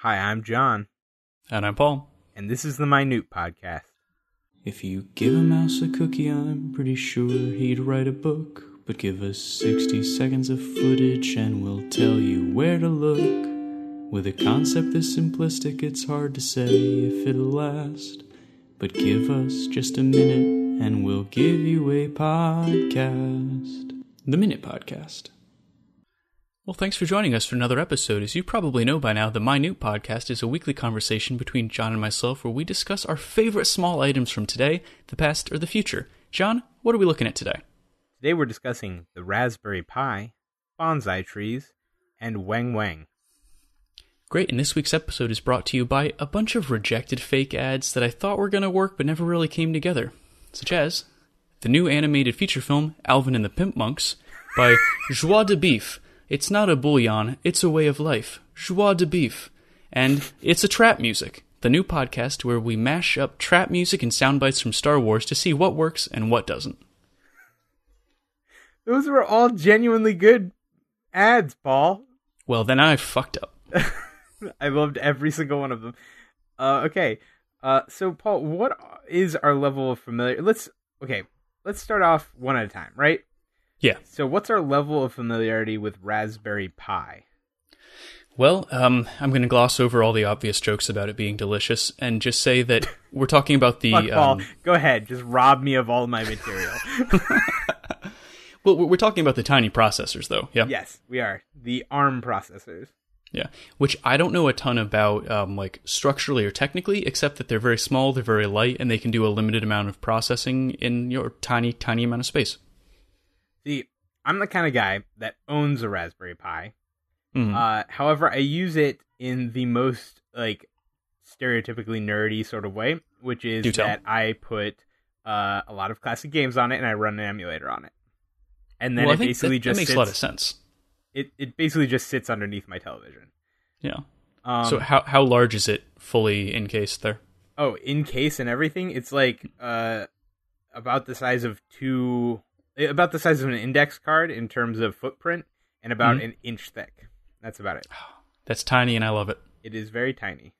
Hi, I'm John, And I'm Paul. and this is the Minute Podcast. If you give a mouse a cookie, I'm pretty sure he'd write a book. But give us 60 seconds of footage and we'll tell you where to look. With a concept this simplistic, it's hard to say if it'll last. But give us just a minute and we'll give you a podcast. The Minute Podcast. Well, thanks for joining us for another episode. As you probably know by now, the Minute Podcast is a weekly conversation between John and myself where we discuss our favorite small items from today, the past, or the future. John, what are we looking at today? Today we're discussing the Raspberry Pi, bonsai trees, and Weng Weng. Great, and this week's episode is brought to you by a bunch of rejected fake ads that I thought were going to work but never really came together, such as the new animated feature film Alvin and the Pimp Monks by Joie de Beef. It's not a bouillon, it's a way of life. Joie de Beef. And It's a Trap Music, the new podcast where we mash up trap music and sound bites from Star Wars to see what works and what doesn't. Those were all genuinely good ads, Paul. Well, then I fucked up. I loved every single one of them. Uh, okay, uh, so Paul, what is our level of familiar? Let's okay, let's start off one at a time, right? Yeah. So, what's our level of familiarity with Raspberry Pi? Well, um, I'm going to gloss over all the obvious jokes about it being delicious and just say that we're talking about the. Fuck, Paul, um, go ahead, just rob me of all my material. well, we're talking about the tiny processors, though. Yeah. yes, we are the ARM processors. Yeah. Which I don't know a ton about, um, like structurally or technically, except that they're very small, they're very light, and they can do a limited amount of processing in your tiny, tiny amount of space. See, I'm the kind of guy that owns a Raspberry Pi. Mhm. Uh, however, I use it in the most like stereotypically nerdy sort of way, which is that I put uh, a lot of classic games on it and I run an emulator on it, and then well, it basically that, just that makes sits, a lot of sense. It it basically just sits underneath my television. Yeah. Um, so how how large is it fully encased there? oh, in case and everything, it's like uh, about the size of two, about the size of an index card in terms of footprint, and about Mhm. an inch thick. That's about it. That's tiny, and I love it. It is very tiny.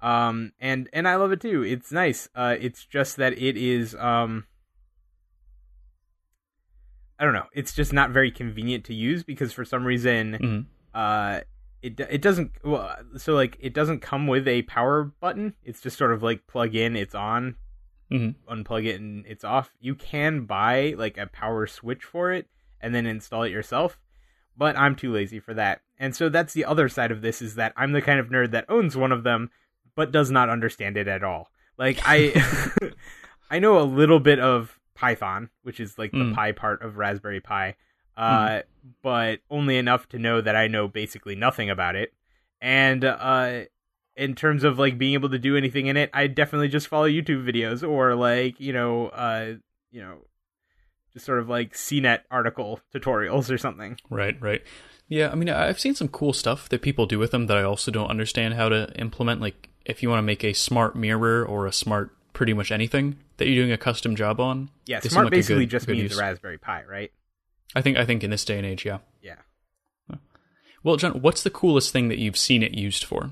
Um and and I love it too. It's nice. Uh it's just that it is um I don't know. It's just not very convenient to use because for some reason hmm uh it it doesn't well so like it doesn't come with a power button. It's just sort of like plug in, it's on, hmm unplug it and it's off. You can buy like a power switch for it and then install it yourself, but I'm too lazy for that. And so that's the other side of this is that I'm the kind of nerd that owns one of them but does not understand it at all. Like I I know a little bit of Python, which is like the Mm. Pi part of Raspberry Pi. Uh but only enough to know that I know basically nothing about it. And uh in terms of like being able to do anything in it, I definitely just follow YouTube videos or like, you know, uh, you know, just sort of like CNET article tutorials or something. Right, right. Yeah, I mean, I've seen some cool stuff that people do with them that I also don't understand how to implement. Like, if you want to make a smart mirror or a smart pretty much anything that you're doing a custom job on. Yeah, smart like basically good- just good means use. a Raspberry Pi, right? I think I think in this day and age, yeah. Yeah. Well, John, what's the coolest thing that you've seen it used for?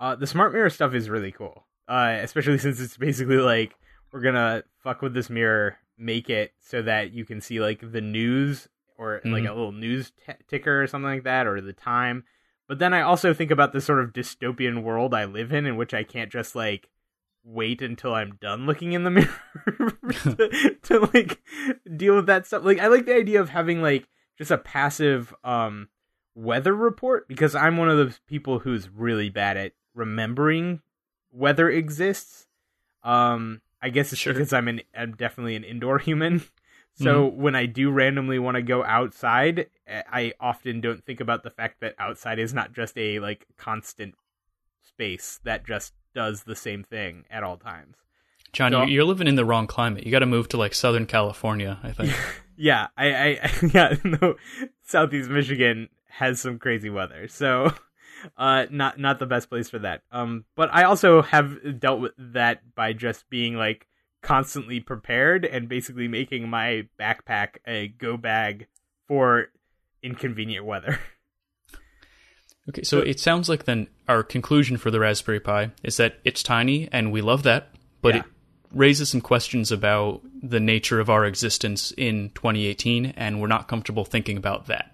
Uh, the smart mirror stuff is really cool, uh, especially since it's basically like we're gonna fuck with this mirror, make it so that you can see like the news or like Mhm. a little news t- ticker or something like that, or the time. But then I also think about this sort of dystopian world I live in, in which I can't just like wait until I'm done looking in the mirror to, to like deal with that stuff. Like I like the idea of having like just a passive um weather report because I'm one of those people who's really bad at remembering weather exists. Um, I guess it's Sure. because I'm an I'm definitely an indoor human. So when I do randomly want to go outside, eh, I often don't think about the fact that outside is not just a like constant space that just does the same thing at all times. John, So- you- you're living in the wrong climate. You got to move to like Southern California, I think. Yeah, I, I yeah, no, Southeast Michigan has some crazy weather, so uh, not not the best place for that. Um, but I also have dealt with that by just being like constantly prepared and basically making my backpack a go bag for inconvenient weather. Okay, so it sounds like then our conclusion for the Raspberry Pi is that it's tiny and we love that, but Yeah. it raises some questions about the nature of our existence in 2018, and we're not comfortable thinking about that.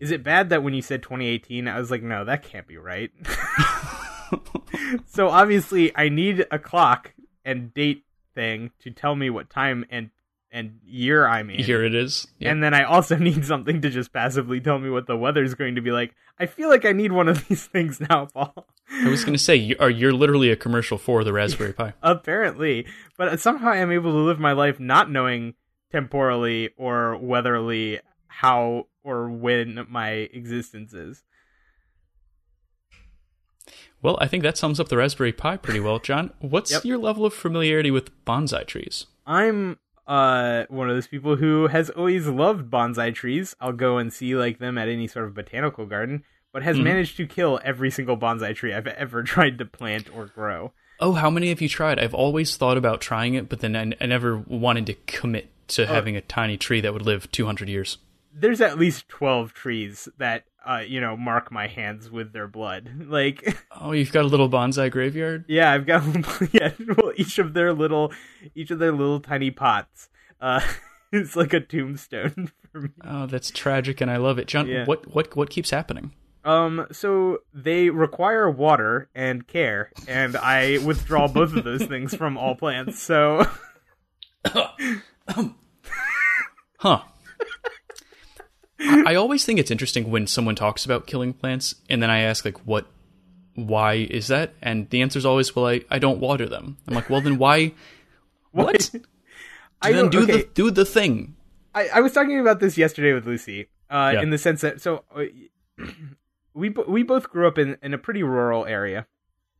Is it bad that when you said 2018, I was like, no, that can't be right. so obviously, I need a clock and date thing to tell me what time and and year I'm in. Here it is. Yep. And then I also need something to just passively tell me what the weather's going to be like. I feel like I need one of these things now, Paul. I was going to say, you are, you're literally a commercial for the Raspberry Pi. Apparently, but somehow I'm able to live my life not knowing temporally or weatherly how or when my existence is. Well, I think that sums up the Raspberry Pi pretty well. John, what's Yep. your level of familiarity with bonsai trees? I'm uh one of those people who has always loved bonsai trees. I'll go and see like them at any sort of botanical garden, but has Mhm. managed to kill every single bonsai tree I've ever tried to plant or grow. Oh, how many have you tried? I've always thought about trying it, but then I, I never wanted to commit to having a tiny tree that would live 200 years. There's at least 12 trees that uh you know mark my hands with their blood. Like Oh, you've got a little bonsai graveyard? yeah, I've got yeah, well each of their little each of their little tiny pots uh is like a tombstone for me. Oh, that's tragic, and I love it. John, Yeah. what, what, what keeps happening? Um, so they require water and care, and I withdraw both of those things from all plants. So Huh. I always think it's interesting when someone talks about killing plants, and then I ask, like, what, why is that? And the answer is always, well, I, I don't water them. I'm like, well, then why? What? I then don't- okay, the do the thing. I, I was talking about this yesterday with Lucy, uh, Yeah. in the sense that so uh, we we both grew up in in a pretty rural area,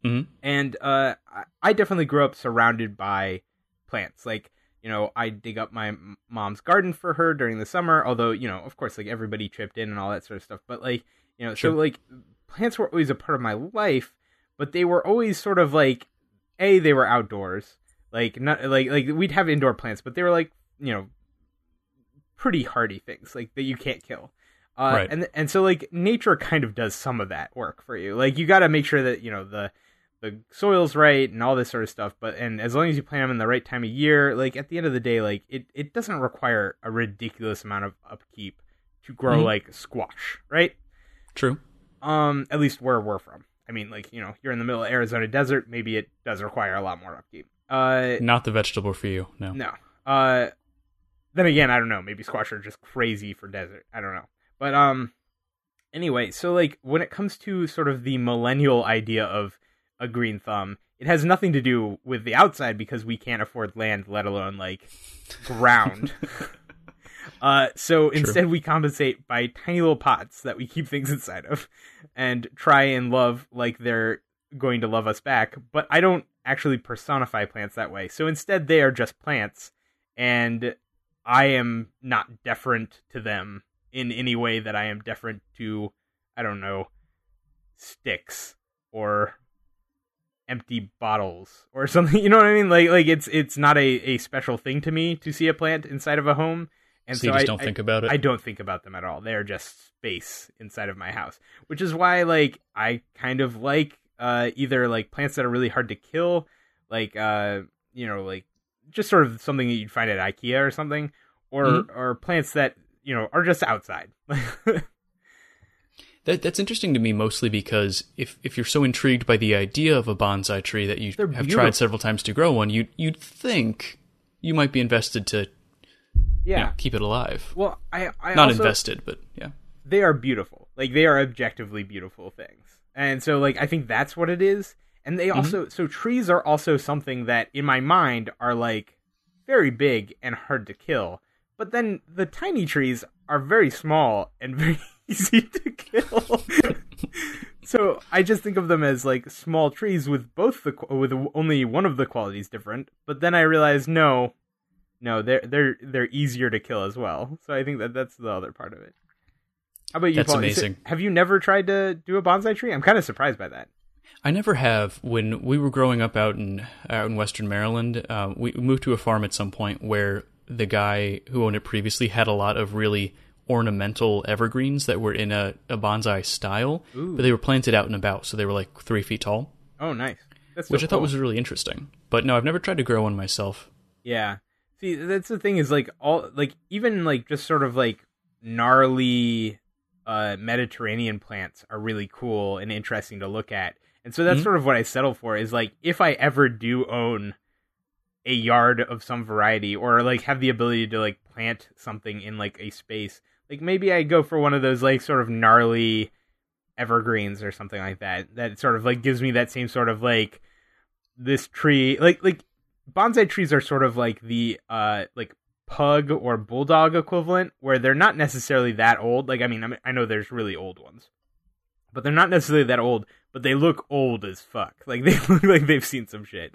Mhm. and uh, I definitely grew up surrounded by plants. Like you know, I dig up my mom's garden for her during the summer. Although you know, of course, like everybody tripped in and all that sort of stuff. But like you know, Sure. so like plants were always a part of my life, but they were always sort of like a they were outdoors. Like not like like we'd have indoor plants, but they were like you know pretty hardy things like that you can't kill. Uh, Right. And and so like nature kind of does some of that work for you. Like you got to make sure that you know the the soil's right and all this sort of stuff. But and as long as you plant them in the right time of year, like at the end of the day, like it it doesn't require a ridiculous amount of upkeep to grow Mhm. like squash, right? True. Um, at least where we're from. I mean, like you know, you're in the middle of Arizona desert. Maybe it does require a lot more upkeep. Uh, Not the vegetable for you. No. no. Uh, then again, I don't know. Maybe squash are just crazy for desert. I don't know. But um, anyway, so like when it comes to sort of the millennial idea of a green thumb, it has nothing to do with the outside because we can't afford land, let alone like ground. uh, so instead, we compensate by tiny little pots that we keep things inside of, and try and love like they're going to love us back. But I don't actually personify plants that way. So instead, they are just plants, and I am not deferent to them in any way that I am deferent to, I don't know, sticks or empty bottles or something. You know what I mean? Like like it's it's not a, a special thing to me to see a plant inside of a home. And so so, you just I, don't I- think about it. I don't think about them at all. They're just space inside of my house, which is why like I kind of like uh either like plants that are really hard to kill, like uh you know like just sort of something that you'd find at IKEA or something, or Mhm. or plants that you know are just outside. That, that's interesting to me mostly because if, if you're so intrigued by the idea of a bonsai tree that you They're have beautiful. tried several times to grow one, you you'd think you might be invested to you yeah. know, keep it alive. Well, I I Not also, invested, but yeah. they are beautiful. Like they are objectively beautiful things. And so like I think that's what it is. And they mm-hmm. also so trees are also something that in my mind are like very big and hard to kill. But then the tiny trees are very small and very easy to kill. so I just think of them as like small trees with both the with only one of the qualities different. But then I realize no, no, they're they're they're easier to kill as well. So I think that that's the other part of it. How about you? That's Paul? Is it- amazing. have you never tried to do a bonsai tree? I'm kind of surprised by that. I never have. When we were growing up out in out in Western Maryland, uh, we moved to a farm at some point where the guy who owned it previously had a lot of really ornamental evergreens that were in a, a bonsai style, Ooh. but they were planted out and about, so they were like three feet tall, Oh, nice. That's so which I thought was really interesting. But no, I've never tried to grow one myself. Yeah. See, that's the thing is like all like even like just sort of like gnarly uh Mediterranean plants are really cool and interesting to look at. And so that's Mhm. sort of what I settle for is like if I ever do own a yard of some variety or like have the ability to like plant something in like a space, like maybe I go for one of those like sort of gnarly evergreens or something like that. That sort of like gives me that same sort of like this tree like like bonsai trees are sort of like the uh like pug or bulldog equivalent where they're not necessarily that old like i mean i, know there's really old ones but they're not necessarily that old but they look old as fuck like they look like they've seen some shit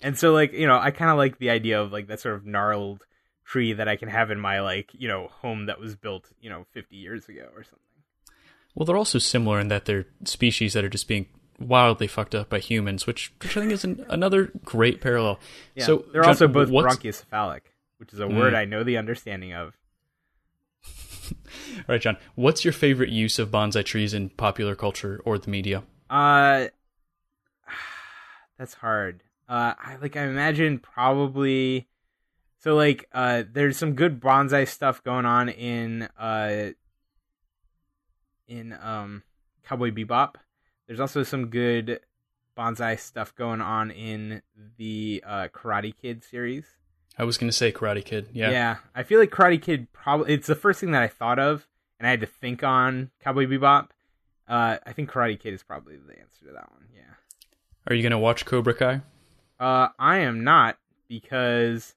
and so like you know i kind of like the idea of like that sort of gnarled tree that i can have in my like you know home that was built you know 50 years ago or something Well, they're also similar in that they're species that are just being wildly fucked up by humans, which, which I think is an, another great parallel. yeah so they're John, also both what's- bronchiocephalic which is a word Mm. i know the understanding of All right, John. What's your favorite use of bonsai trees in popular culture or the media? Uh, that's hard. Uh, I like. I imagine probably. So like, uh, there's some good bonsai stuff going on in uh, in um, Cowboy Bebop. There's also some good bonsai stuff going on in the uh, Karate Kid series. I was going to say Karate Kid. Yeah. Yeah, I feel like Karate Kid probably it's the first thing that I thought of, and I had to think on Cowboy Bebop. Uh, I think Karate Kid is probably the answer to that one. Yeah. Are you going to watch Cobra Kai? Uh, I am not because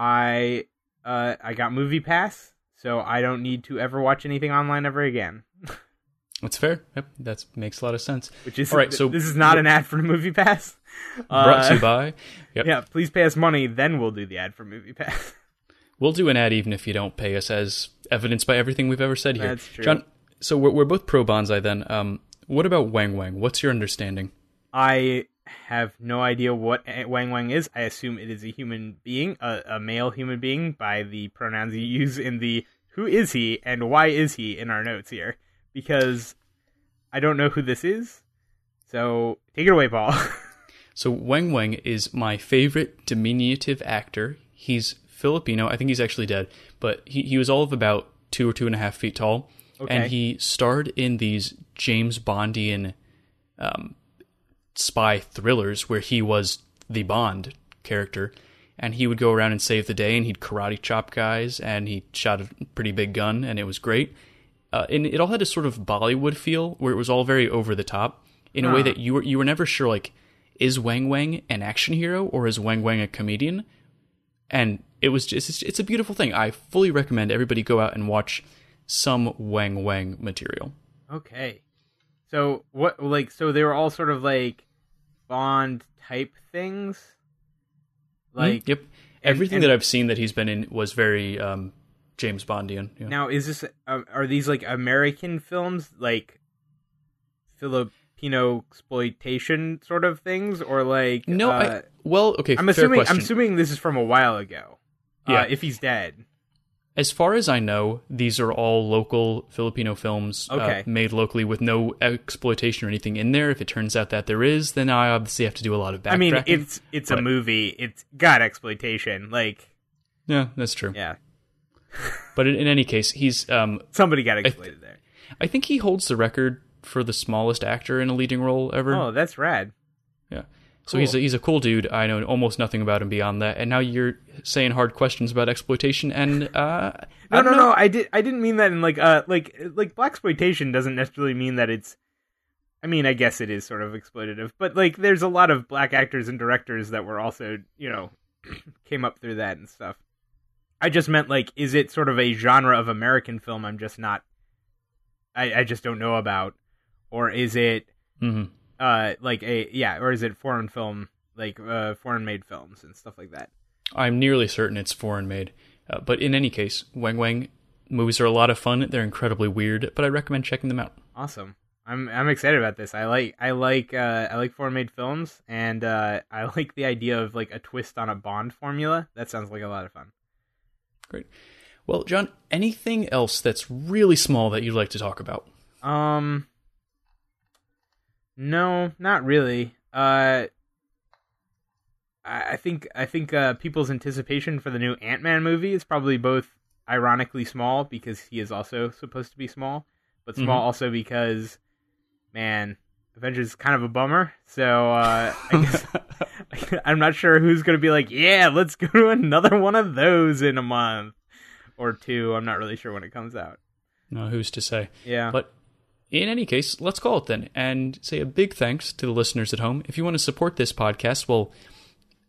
I uh I got Movie Pass, so I don't need to ever watch anything online ever again. That's fair. Yep, that makes a lot of sense. Which is All right, so- this is not an ad for Movie Pass. Brought to Uh, you by. Yep. Yeah, please pay us money, then we'll do the ad for Movie Pass. We'll do an ad even if you don't pay us, as evidenced by everything we've ever said here. That's true. John, so we're, we're both pro bonsai then. Um, what about Weng Weng? What's your understanding? I have no idea what Weng Weng is. I assume it is a human being, a, a male human being, by the pronouns you use in the who is he and why is he in our notes here, because I don't know who this is. So take it away, Paul. So Weng Weng is my favorite diminutive actor. He's Filipino. I think he's actually dead, but he, he was all of about two or two and a half feet tall, Okay. and he starred in these James Bondian um, spy thrillers where he was the Bond character, and he would go around and save the day, and he'd karate chop guys, and he shot a pretty big gun, and it was great. Uh, and it all had a sort of Bollywood feel, where it was all very over the top, in a way that you were you were never sure like is Weng Weng an action hero or is Weng Weng a comedian? And it was just it's, it's a beautiful thing. I fully recommend everybody go out and watch some Weng Weng material. okay. So what? Like, so they were all sort of like Bond type things. Like Mm, yep, everything and- that I've seen that he's been in was very um, James Bondian. Yeah. Now, is this uh, are these like American films, like Filipino exploitation sort of things, or like no, Uh, I, well, okay. I'm fair assuming question. I'm assuming this is from a while ago. Yeah. Uh, if he's dead. As far as I know, these are all local Filipino films uh, made locally with no exploitation or anything in there. If it turns out that there is, then I obviously have to do a lot of backtracking. I mean, it's it's a movie. It's got exploitation. Like, yeah, that's true. yeah, But in, in any case, he's um, somebody got exploited there. I think he holds the record for the smallest actor in a leading role ever. Oh, that's rad. yeah. So he's a, cool. he's a cool dude. I know almost nothing about him beyond that. And now you're saying hard questions about exploitation, and uh, I No, no, know. no. I did. I didn't mean that in like uh like like black exploitation doesn't necessarily mean that it's. I mean, I guess it is sort of exploitative, but like, there's a lot of black actors and directors that were also, you know, came up through that and stuff. I just meant like, is it sort of a genre of American film I'm just not, I, I just don't know about, or is it hmm uh like a yeah, or is it foreign film like uh foreign made films and stuff like that? I'm nearly certain it's foreign made. Uh, but in any case, Weng Weng movies are a lot of fun. They're incredibly weird, but I recommend checking them out. Awesome. I'm I'm excited about this. I like I like uh, I like foreign made films, and uh, I like the idea of like a twist on a Bond formula. That sounds like a lot of fun. Great. Well, John, anything else that's really small that you'd like to talk about? Um, no, not really. Uh, I think I think uh, people's anticipation for the new Ant Man movie is probably both ironically small because he is also supposed to be small, but small Mhm. also because, man, Avengers is kind of a bummer. So uh, I guess I'm not sure who's going to be like, yeah, let's go to another one of those in a month or two. I'm not really sure when it comes out. No, who's to say? Yeah, But in any case, let's call it then and say a big thanks to the listeners at home. If you want to support this podcast, well,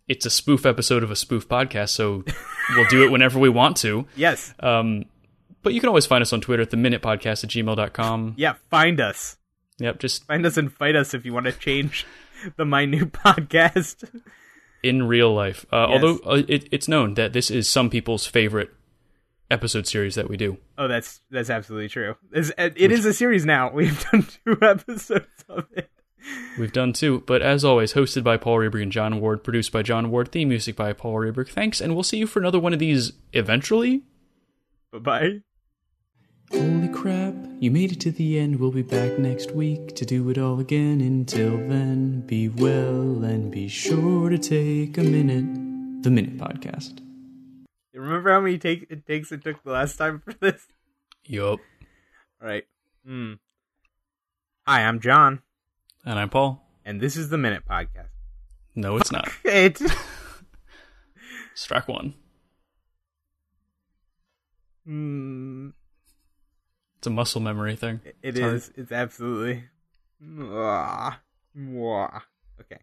it's a spoof episode of a spoof podcast, so we'll do it whenever we want to. yes, Um, but you can always find us on Twitter at the minute podcast at gmail.com. yeah, find us. Yep, just Find us and fight us if you want to change the my new podcast. in real life. Uh, Yes. Although uh, it, it's known that this is some people's favorite episode series that we do. Oh, that's that's absolutely true. It's, it is a series now. We've done two episodes of it. We've done two, but as always, hosted by Paul Reberg and John Ward, produced by John Ward, theme music by Paul Reberg. Thanks, and we'll see you for another one of these eventually. Bye bye. Holy crap, you made it to the end. We'll be back next week to do it all again. Until then, be well and be sure to take a minute. The Minute Podcast. Remember how many take it takes it took the last time for this? Yup. All right. Hmm. Hi, I'm John, And I'm Paul. and this is the Minute Podcast. No, it's not. It. Strike one. Hmm. It's a muscle memory thing. It Sorry. is. It's absolutely. Mwah. Mwah. Okay.